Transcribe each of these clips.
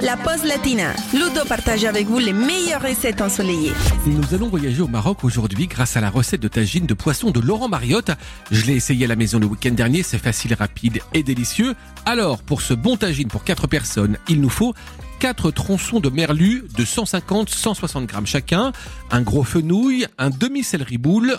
la pause latina. Ludo partage avec vous les meilleures recettes ensoleillées. Nous allons voyager au Maroc aujourd'hui grâce à la recette de tagine de poisson de Laurent Mariotte. Je l'ai essayé à la maison le week-end dernier, c'est facile, rapide et délicieux. Alors, pour ce bon tagine pour 4 personnes, il nous faut 4 tronçons de merlu de 150-160 grammes chacun, un gros fenouil, un demi-céleri boule,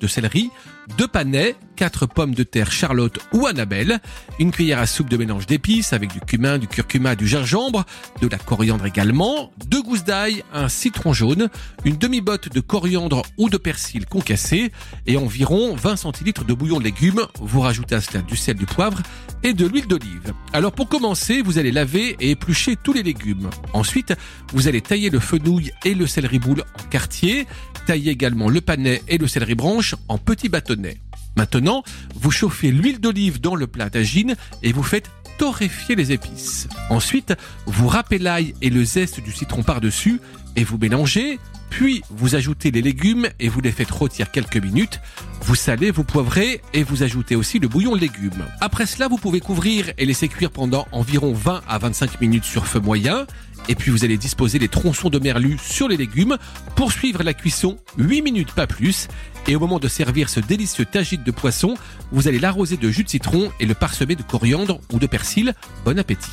de céleri, deux panais, 4 pommes de terre Charlotte ou Annabelle, une cuillère à soupe de mélange d'épices avec du cumin, du curcuma, du gingembre, de la coriandre également, deux gousses d'ail, un citron jaune, une demi-botte de coriandre ou de persil concassé et environ 20 centilitres de bouillon de légumes. Vous rajoutez à cela du sel, du poivre et de l'huile d'olive. Alors pour commencer, vous allez laver et éplucher tous les légumes. Ensuite, vous allez tailler le fenouil et le céleri boule en quartier, tailler également le panais et le céleri branche en petits bâtonnets. Maintenant, vous chauffez l'huile d'olive dans le plat tagine et vous faites torréfier les épices. Ensuite, vous râpez l'ail et le zeste du citron par-dessus et vous mélangez, puis vous ajoutez les légumes et vous les faites rôtir quelques minutes. Vous salez, vous poivrez et vous ajoutez aussi le bouillon de légumes. Après cela, vous pouvez couvrir et laisser cuire pendant environ 20 à 25 minutes sur feu moyen. Et puis vous allez disposer les tronçons de merlu sur les légumes, poursuivre la cuisson 8 minutes pas plus. Et au moment de servir ce délicieux tagine de poisson, vous allez l'arroser de jus de citron et le parsemer de coriandre ou de persil. Bon appétit